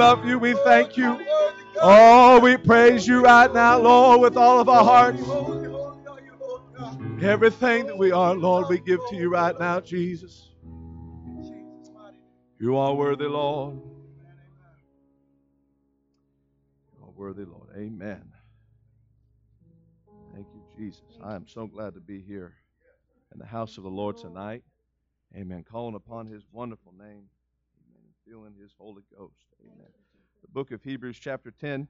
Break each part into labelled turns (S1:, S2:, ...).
S1: Love you, we thank you. Oh, we praise you right now, Lord, with all of our hearts. Everything that we are, Lord, we give to you right now, Jesus. You are worthy, Lord. You are worthy, Lord. Amen. Thank you, Jesus. I am so glad to be here in the house of the Lord tonight. Amen. Calling upon his wonderful name. Feeling his Holy Ghost. Amen. The book of Hebrews, chapter 10,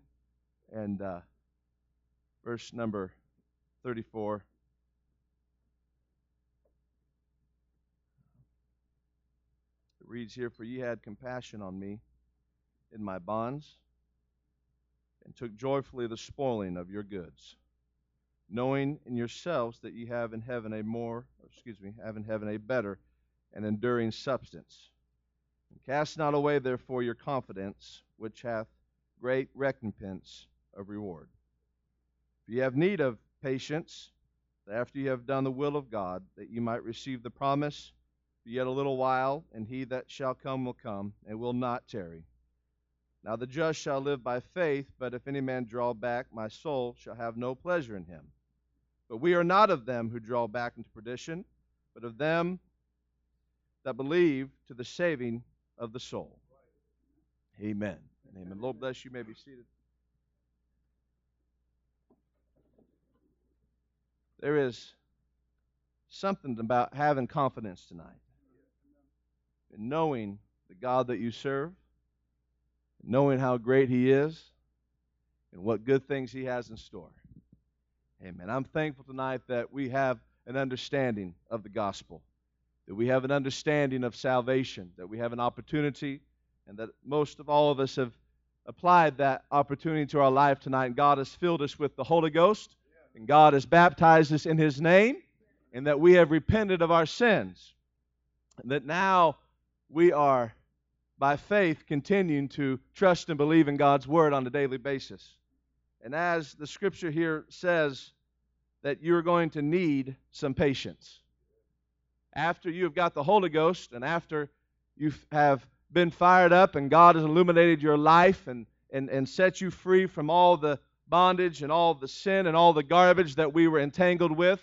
S1: and uh, verse number 34. It reads here For ye had compassion on me in my bonds, and took joyfully the spoiling of your goods, knowing in yourselves that ye have in heaven a more, excuse me, have in heaven a better and enduring substance. Cast not away therefore your confidence, which hath great recompense of reward. If ye have need of patience, after ye have done the will of God, that ye might receive the promise, yet a little while, and he that shall come will come, and will not tarry. Now the just shall live by faith, but if any man draw back, my soul shall have no pleasure in him. But we are not of them who draw back into perdition, but of them that believe to the saving of the soul. Amen. And amen. Lord bless you. you may be seated. There is something about having confidence tonight. And knowing the God that you serve, knowing how great He is, and what good things He has in store. Amen. I'm thankful tonight that we have an understanding of the gospel, that we have an understanding of salvation, that we have an opportunity, and that most of all of us have applied that opportunity to our life tonight. And God has filled us with the Holy Ghost, and God has baptized us in His name, and that we have repented of our sins, and that now we are by faith continuing to trust and believe in God's Word on a daily basis. And as the scripture here says, that you're going to need some patience. After you have got the Holy Ghost and after you have been fired up and God has illuminated your life and, and, and set you free from all the bondage and all the sin and all the garbage that we were entangled with,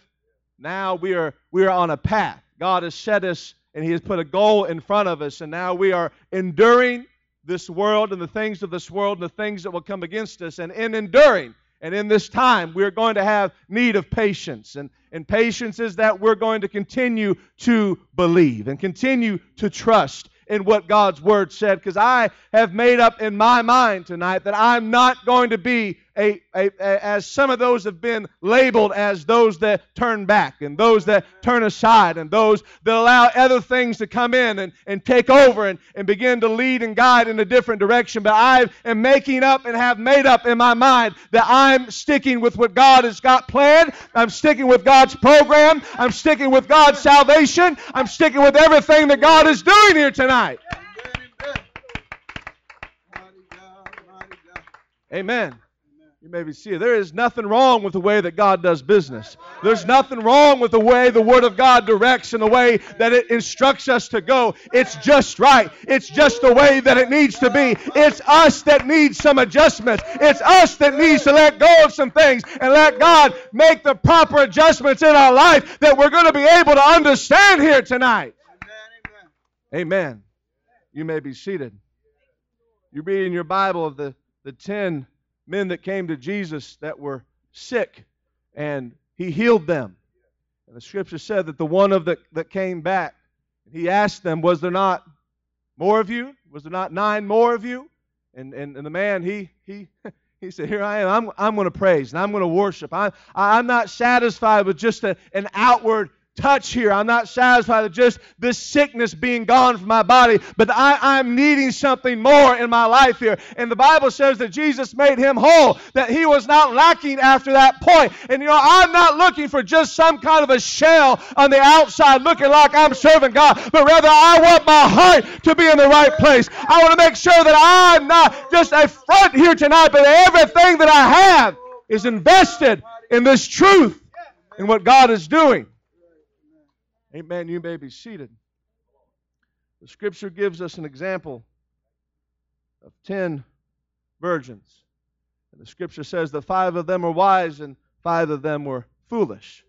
S1: now we are, we are on a path. God has set us and He has put a goal in front of us, and now we are enduring this world and the things of this world and the things that will come against us. And in enduring, and in this time, we're going to have need of patience. And, and patience is that we're going to continue to believe and continue to trust in what God's Word said. Because I have made up in my mind tonight that I'm not going to be a, a, a, as some of those have been labeled as those that turn back and those that turn aside and those that allow other things to come in and, and take over and, and begin to lead and guide in a different direction. But I am making up and have made up in my mind that I'm sticking with what God has got planned. I'm sticking with God's program. I'm sticking with God's salvation. I'm sticking with everything that God is doing here tonight. Amen. You maybe see it. There is nothing wrong with the way that God does business. There's nothing wrong with the way the Word of God directs and the way that it instructs us to go. It's just right. It's just the way that it needs to be. It's us that needs some adjustments. It's us that needs to let go of some things and let God make the proper adjustments in our life that we're going to be able to understand here tonight. Amen. Amen. You may be seated. You read in your Bible of the, the ten men that came to Jesus that were sick, and he healed them. And the scripture said that the one of the, that came back, he asked them, Was there not more of you? Was there not nine more of you? And, and, and the man, he, he, he said, Here I am. I'm, I'm going to praise and I'm going to worship. I, I'm not satisfied with just a, an outward touch here. I'm not satisfied with just this sickness being gone from my body, but I, am needing something more in my life here. And the Bible says that Jesus made him whole, that he was not lacking after that point. And you know, I'm not looking for just some kind of a shell on the outside looking like I'm serving God, but rather I want my heart to be in the right place. I want to make sure that I'm not just a front here tonight, but everything that I have is invested in this truth and what God is doing. Amen. You may be seated. The scripture gives us an example of ten virgins. And the scripture says that five of them were wise and five of them were foolish.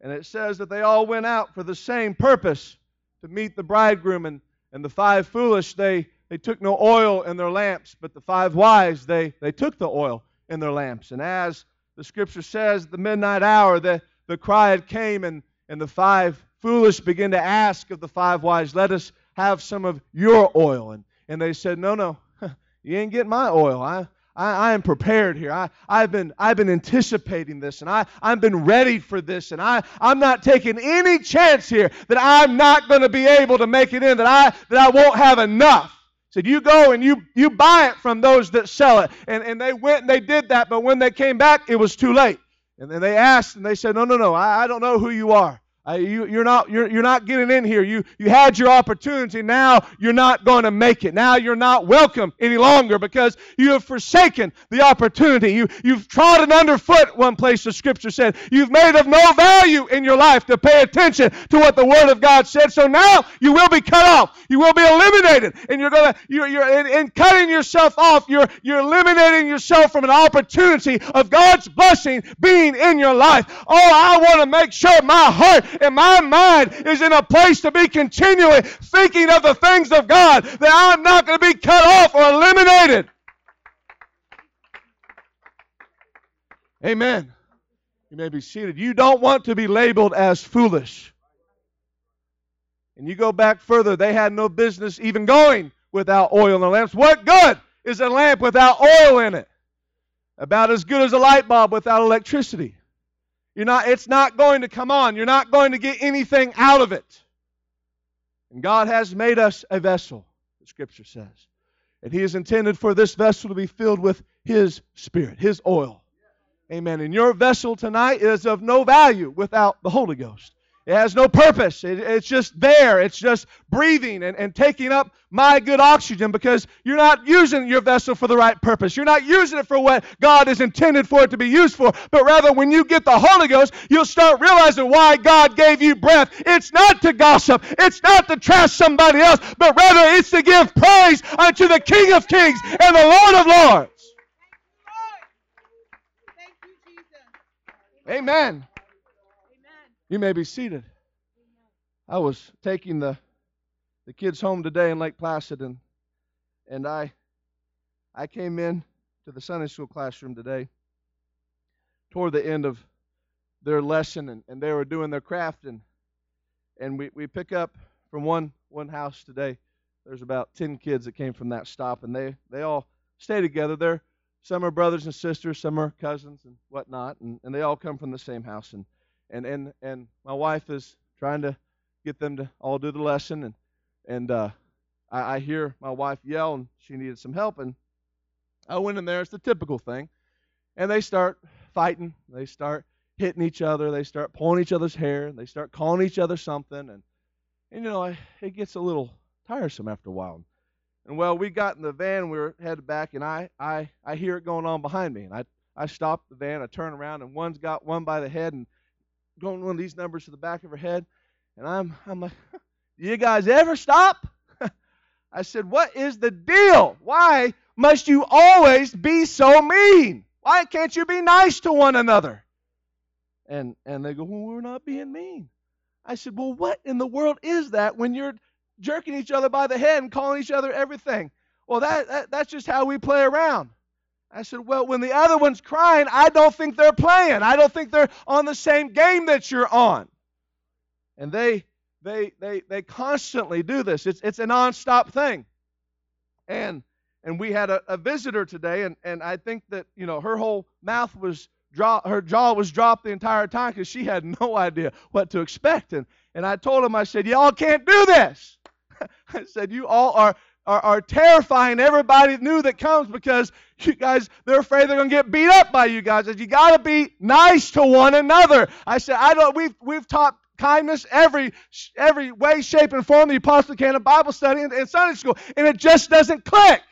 S1: And it says that they all went out for the same purpose to meet the bridegroom. And, and the five foolish, they, they took no oil in their lamps, but the five wise, they, they took the oil in their lamps. And as the scripture says, the midnight hour, the, the cry had came, and, and the five foolish begin to ask of the five wise, Let us have some of your oil. And, and they said, No, no, you ain't getting my oil. I, I, I, am prepared here. I, I've, been, I've been anticipating this, and I, I've been ready for this, and I, I'm not taking any chance here that I'm not going to be able to make it in, that I, that I won't have enough. Said, you go and you, you buy it from those that sell it. And, and they went and they did that, but when they came back, it was too late. And then they asked, and they said, No, no, no, I, I don't know who you are. Uh, you, you're not you're, you're not getting in here. You you had your opportunity. Now you're not going to make it. Now you're not welcome any longer because you have forsaken the opportunity. You you've trodden underfoot. One place the scripture said you've made of no value in your life to pay attention to what the Word of God said. So now you will be cut off. You will be eliminated, and you're gonna you're you're in, in cutting yourself off. You're you're eliminating yourself from an opportunity of God's blessing being in your life. Oh, I want to make sure my heart and my mind is in a place to be continually thinking of the things of God, that I'm not going to be cut off or eliminated. Amen. You may be seated. You don't want to be labeled as foolish. And you go back further, they had no business even going without oil in the lamps. What good is a lamp without oil in it? About as good as a light bulb without electricity. You're not, it's not going to come on. You're not going to get anything out of it. And God has made us a vessel, the scripture says. And He has intended for this vessel to be filled with His Spirit, His oil. Amen. And your vessel tonight is of no value without the Holy Ghost. It has no purpose. It, it's just there. It's just breathing and, and taking up my good oxygen because you're not using your vessel for the right purpose. You're not using it for what God is intended for it to be used for. But rather, when you get the Holy Ghost, you'll start realizing why God gave you breath. It's not to gossip. It's not to trash somebody else, but rather it's to give praise unto the King of Kings and the Lord of Lords. Amen. You may be seated. I was taking the the kids home today in Lake Placid, and and I I came in to the Sunday school classroom today toward the end of their lesson and, and they were doing their craft and and we, we pick up from one one house today. There's about ten kids that came from that stop and they, they all stay together. They're some are brothers and sisters, some are cousins and whatnot, and, and they all come from the same house and, and and and my wife is trying to get them to all do the lesson and and uh I, I hear my wife yell and she needed some help and I went in there. It's the typical thing. And they start fighting. They start hitting each other. They start pulling each other's hair. They start calling each other something. And, and you know, I, it gets a little tiresome after a while. And well, we got in the van. We were headed back, and I, I, I hear it going on behind me. And I, I stop the van. I turn around, and one's got one by the head and going one of these numbers to the back of her head. And I'm, I'm like, you guys ever stop? I said, what is the deal? Why must you always be so mean? Why can't you be nice to one another? And and they go, Well, we're not being mean. I said, Well, what in the world is that when you're jerking each other by the head and calling each other everything? Well, that, that that's just how we play around. I said, Well, when the other one's crying, I don't think they're playing. I don't think they're on the same game that you're on. And they they they they constantly do this. It's it's a nonstop thing. And and we had a, a visitor today, and, and I think that you know her whole mouth was drop, her jaw was dropped the entire time because she had no idea what to expect. And and I told him, I said, y'all can't do this. I said, you all are are, are terrifying everybody new that comes because you guys they're afraid they're going to get beat up by you guys. you got to be nice to one another. I said I don't. We've we've taught kindness every every way, shape, and form the apostle can in Bible study and, and Sunday school, and it just doesn't click.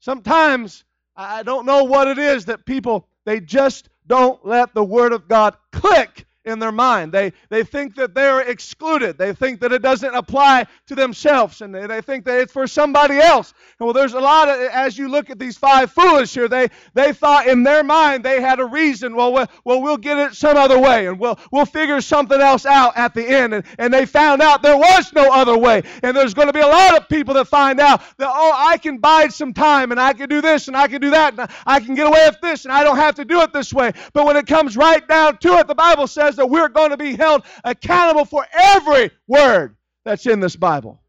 S1: Sometimes I don't know what it is that people they just don't let the word of God click in their mind. They, they think that they're excluded. They think that it doesn't apply to themselves, and they, they think that it's for somebody else. And well, there's a lot of, as you look at these five foolish here, they, they thought in their mind they had a reason. Well, well, well we'll get it some other way, and we'll, we'll figure something else out at the end. And, and they found out there was no other way. And there's going to be a lot of people that find out that, oh, I can bide some time, and I can do this, and I can do that, and I can get away with this, and I don't have to do it this way. But when it comes right down to it, the Bible says, says that we're going to be held accountable for every word that's in this Bible,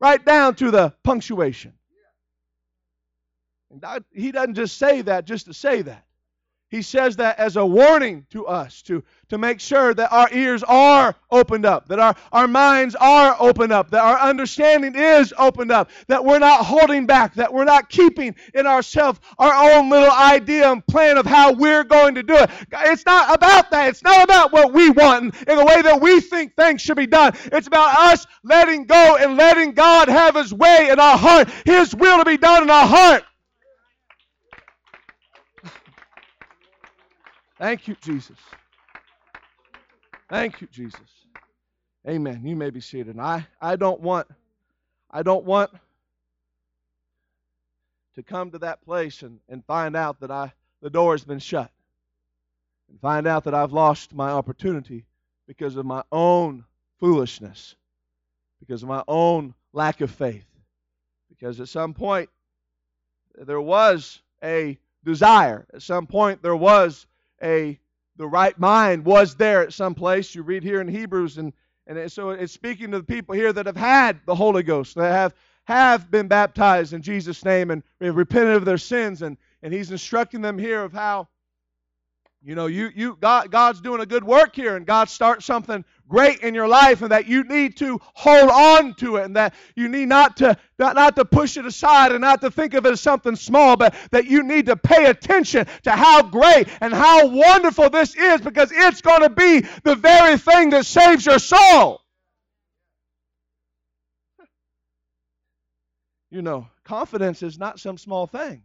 S1: right down to the punctuation. And he doesn't just say that just to say that. He says that as a warning to us to, to make sure that our ears are opened up, that our, our minds are opened up, that our understanding is opened up, that we're not holding back, that we're not keeping in ourselves our own little idea and plan of how we're going to do it. It's not about that. It's not about what we want in the way that we think things should be done. It's about us letting go and letting God have His way in our heart, His will to be done in our heart. Thank you, Jesus. Thank you, Jesus. Amen. You may be seated. I, I don't want I don't want to come to that place and, and find out that I the door has been shut. And find out that I've lost my opportunity because of my own foolishness. Because of my own lack of faith. Because at some point there was a desire. At some point there was a the right mind was there at some place. You read here in Hebrews, and and so it's speaking to the people here that have had the Holy Ghost, that have have been baptized in Jesus' name and repented of their sins, and and He's instructing them here of how you know, you you God God's doing a good work here, and God starts something great in your life, and that you need to hold on to it, and that you need not to not, not to push it aside and not to think of it as something small, but that you need to pay attention to how great and how wonderful this is, because it's going to be the very thing that saves your soul. You know, confidence is not some small thing.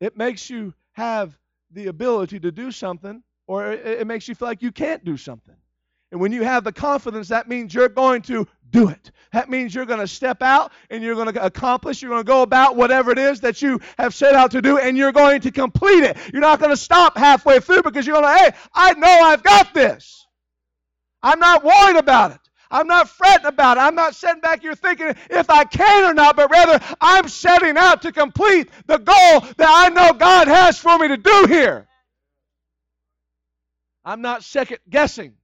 S1: It makes you have the ability to do something, or it, makes you feel like you can't do something. And when you have the confidence, that means you're going to do it. That means you're going to step out and you're going to accomplish, you're going to go about whatever it is that you have set out to do, and you're going to complete it. You're not going to stop halfway through because you're going to, hey, I know I've got this. I'm not worried about it. I'm not fretting about it. I'm not sitting back here thinking if I can or not, but rather I'm setting out to complete the goal that I know God has for me to do here. I'm not second guessing.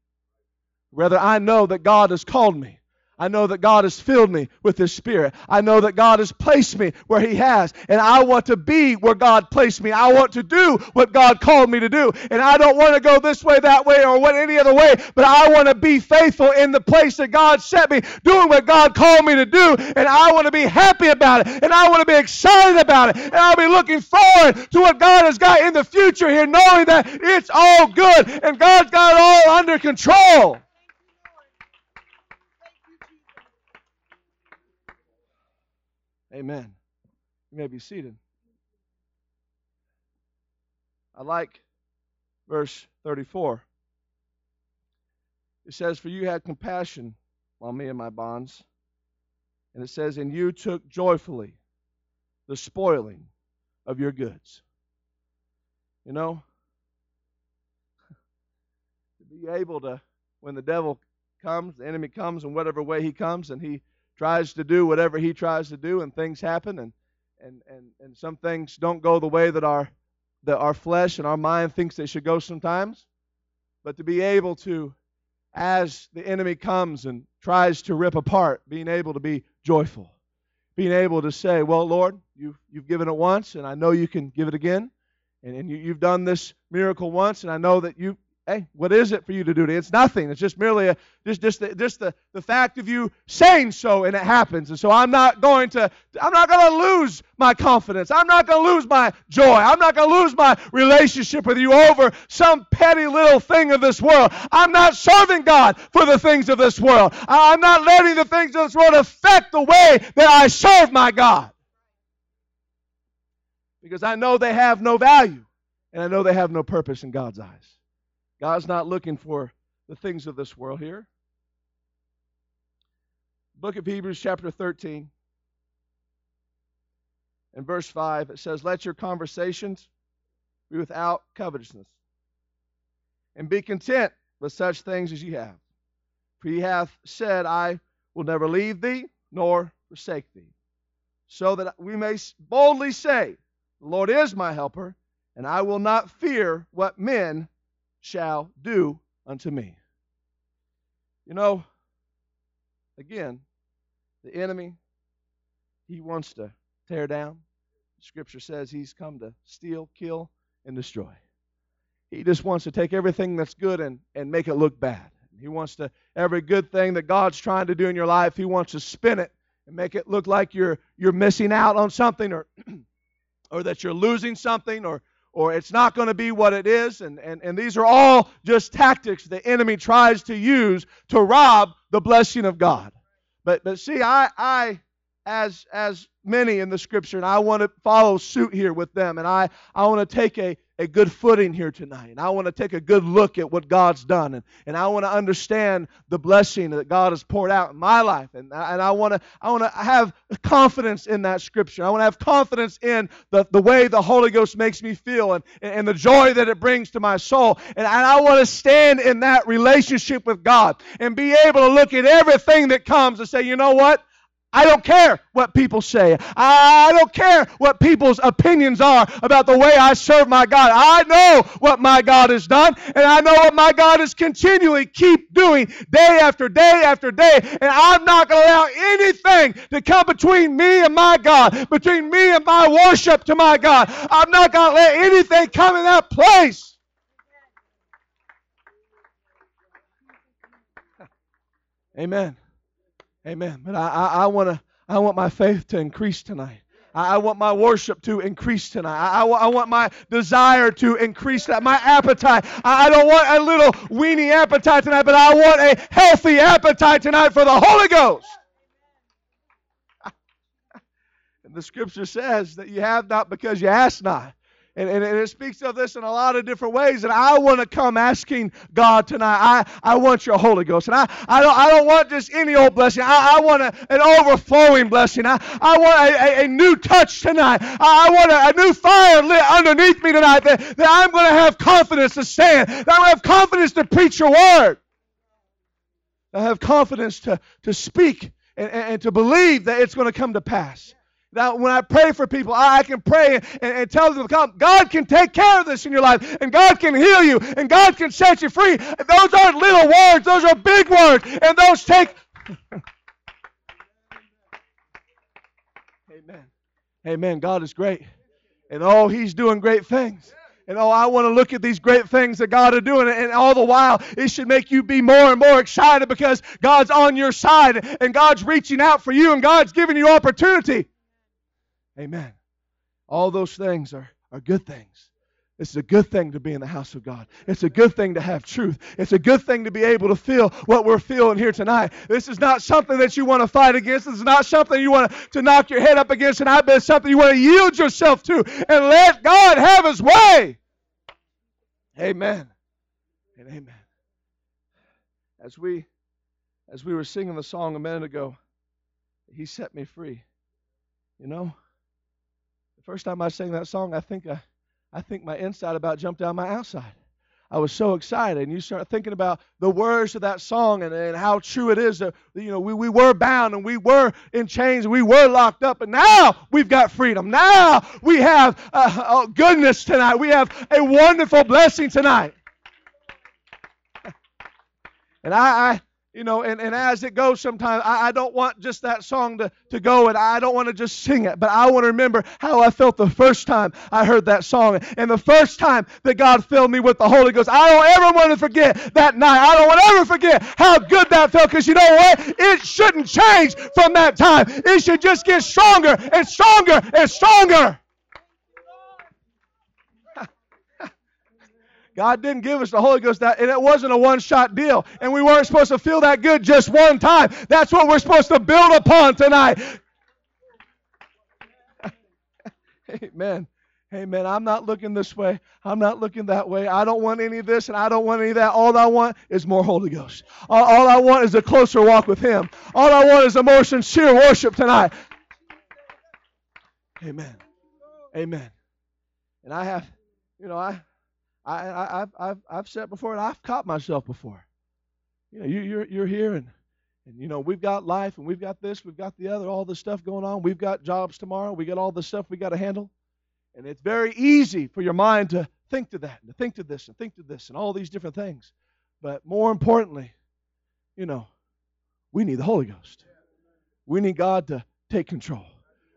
S1: Rather, I know that God has called me. I know that God has filled me with His Spirit. I know that God has placed me where He has. And I want to be where God placed me. I want to do what God called me to do. And I don't want to go this way, that way, or what any other way, but I want to be faithful in the place that God set me, doing what God called me to do. And I want to be happy about it. And I want to be excited about it. And I'll be looking forward to what God has got in the future here, knowing that it's all good and God's got it all under control. Amen. You may be seated. I like verse 34. It says, For you had compassion on me and my bonds. And it says, And you took joyfully the spoiling of your goods. You know, to be able to, when the devil comes, the enemy comes in whatever way he comes, and he tries to do whatever he tries to do and things happen and and and, and some things don't go the way that our that our flesh and our mind thinks they should go sometimes. But to be able to as the enemy comes and tries to rip apart being able to be joyful being able to say well lord you've, you've given it once and i know you can give it again. And, and you, you've done this miracle once and i know that you Hey, what is it for you to do? It's nothing. It's just merely a, just just the, just the, the fact of you saying so, and it happens. And so I'm not going to I'm not going to lose my confidence. I'm not going to lose my joy. I'm not going to lose my relationship with you over some petty little thing of this world. I'm not serving God for the things of this world. I'm not letting the things of this world affect the way that I serve my God. Because I know they have no value, and I know they have no purpose in God's eyes. God's not looking for the things of this world here. Book of Hebrews, chapter 13, and verse 5, it says, Let your conversations be without covetousness, and be content with such things as you have. For he hath said, I will never leave thee nor forsake thee. So that we may boldly say, The Lord is my helper, and I will not fear what men shall do unto me. You know, again, the enemy, he wants to tear down. Scripture says he's come to steal, kill, and destroy. He just wants to take everything that's good and, and make it look bad. He wants to, every good thing that God's trying to do in your life, he wants to spin it and make it look like you're, you're missing out on something or, or that you're losing something or, or it's not going to be what it is. And, and, and these are all just tactics the enemy tries to use to rob the blessing of God. But, but see, I, I as, as many in the scripture, and I want to follow suit here with them, and I, I want to take a, a good footing here tonight. And I want to take a good look at what God's done. And, and I want to understand the blessing that God has poured out in my life. And, and I want to I want to have confidence in that scripture. I want to have confidence in the, the way the Holy Ghost makes me feel and, and the joy that it brings to my soul. And, and I want to stand in that relationship with God and be able to look at everything that comes and say, you know what? I don't care what people say. I don't care what people's opinions are about the way I serve my God. I know what my God has done, and I know what my God is continually keep doing day after day after day. And I'm not going to allow anything to come between me and my God, between me and my worship to my God. I'm not going to let anything come in that place. Amen. Amen. But I, I, I want to. I want my faith to increase tonight. I, want my worship to increase tonight. I, I, want my desire to increase that. My appetite. I, I don't want a little weeny appetite tonight, but I want a healthy appetite tonight for the Holy Ghost. and the scripture says that you have not because you ask not. And, and, and, it speaks of this in a lot of different ways. And I want to come asking God tonight. I, I want your Holy Ghost. And I, I, don't, I don't want just any old blessing. I, I want a, an overflowing blessing. I, I want a, a, a new touch tonight. I, I want a, a, new fire lit underneath me tonight that, that I'm going to have confidence to stand. That I'm going to have confidence to preach your word. I have confidence to, to speak and, and, and to believe that it's going to come to pass. That when I pray for people, I, I can pray and, and, tell them, God can take care of this in your life, and God can heal you, and God can set you free. Those aren't little words, those are big words, and those take. Amen. Amen. God is great. And oh, He's doing great things. And oh, I want to look at these great things that God is doing. And all the while, it should make you be more and more excited because God's on your side and God's reaching out for you and God's giving you opportunity. Amen. All those things are, are good things. It's a good thing to be in the house of God. It's a good thing to have truth. It's a good thing to be able to feel what we're feeling here tonight. This is not something that you want to fight against. This is not something you want to, knock your head up against tonight, but it's something you want to yield yourself to and let God have His way. Amen. And amen. As we as we were singing the song a minute ago, He set me free. You know? First time I sang that song, I think I, I think my inside about jumped out my outside. I was so excited. And you start thinking about the words of that song and, and how true it is that, you know, we, we were bound and we were in chains and we were locked up. And now we've got freedom. Now we have uh, uh, goodness tonight. We have a wonderful blessing tonight. And I, I, you know, and, and as it goes sometimes, I, I don't want just that song to, to go and I don't want to just sing it, but I want to remember how I felt the first time I heard that song and the first time that God filled me with the Holy Ghost. I don't ever want to forget that night. I don't want to ever forget how good that felt because you know what? It shouldn't change from that time. It should just get stronger and stronger and stronger. God didn't give us the Holy Ghost that, and it wasn't a one shot deal. And we weren't supposed to feel that good just one time. That's what we're supposed to build upon tonight. Amen. Amen. I'm not looking this way. I'm not looking that way. I don't want any of this and I don't want any of that. All I want is more Holy Ghost. All, all I want is a closer walk with Him. All I want is a more sincere worship tonight. Amen. Amen. And I have, you know, I I, I, have I've, I've said before, and I've caught myself before. You know, you, you're, you're here, and, and, you know, we've got life, and we've got this, we've got the other, all this stuff going on. We've got jobs tomorrow. We got all this stuff we got to handle. And it's very easy for your mind to think to that, and to think to this, and think to this, and all these different things. But more importantly, you know, we need the Holy Ghost. We need God to take control.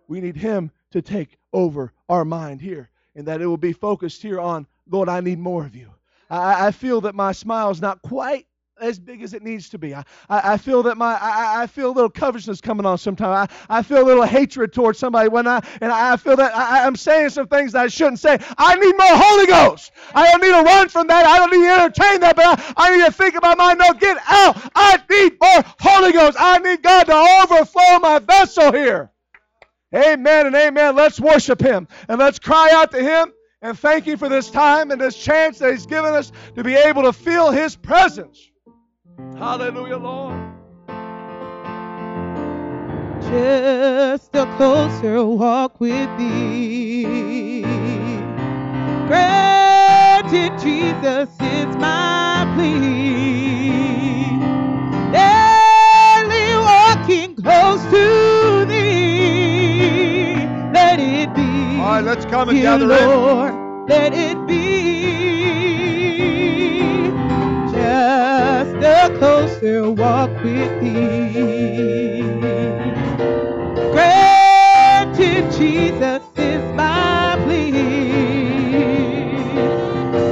S1: We need Him to take over our mind here, and that it will be focused here on Lord, I need more of you. I, I feel that my smile is not quite as big as it needs to be. I, I, I feel that my I, I, feel a little covetousness coming on sometimes. I, I feel a little hatred towards somebody when I and I feel that I, I'm saying some things that I shouldn't say. I need more Holy Ghost. I don't need to run from that. I don't need to entertain that, but I, I need to think about my no, get out. I need more Holy Ghost. I need God to overflow my vessel here. Amen and amen. Let's worship him and let's cry out to him and thank you for this time and this chance that He's given us to be able to feel His presence. Hallelujah, Lord.
S2: Just a closer walk with Thee. Granted, Jesus is my plea. Daily walking close to
S1: all right, let's come and Dear gather Lord,
S2: in. Let it be just a closer walk with thee. Granted, Jesus is my plea.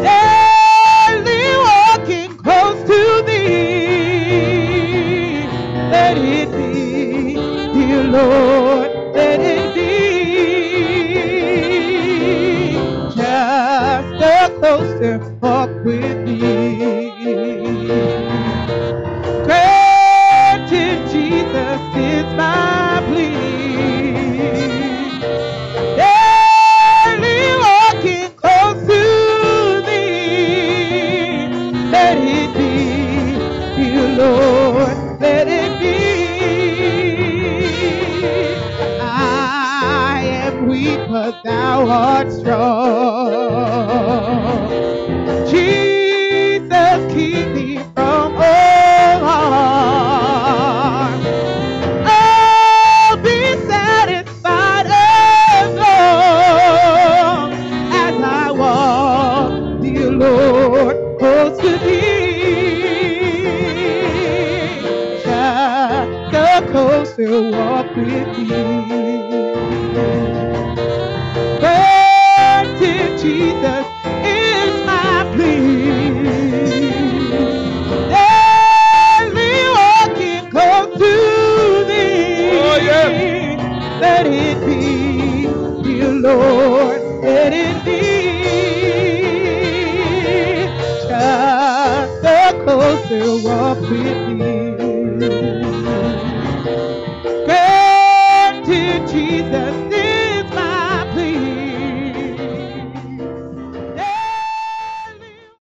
S2: Daily walking close to thee. Let it be, dear Lord, let it be.